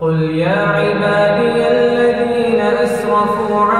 قل يا عبادي الذين أسرفوا عنه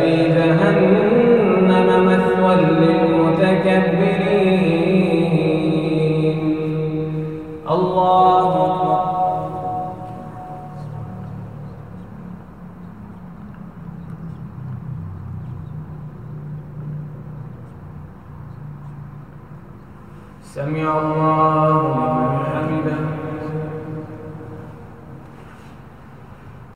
ففي جهنم مثوى للمتكبرين. الله سمع الله لمن حمده.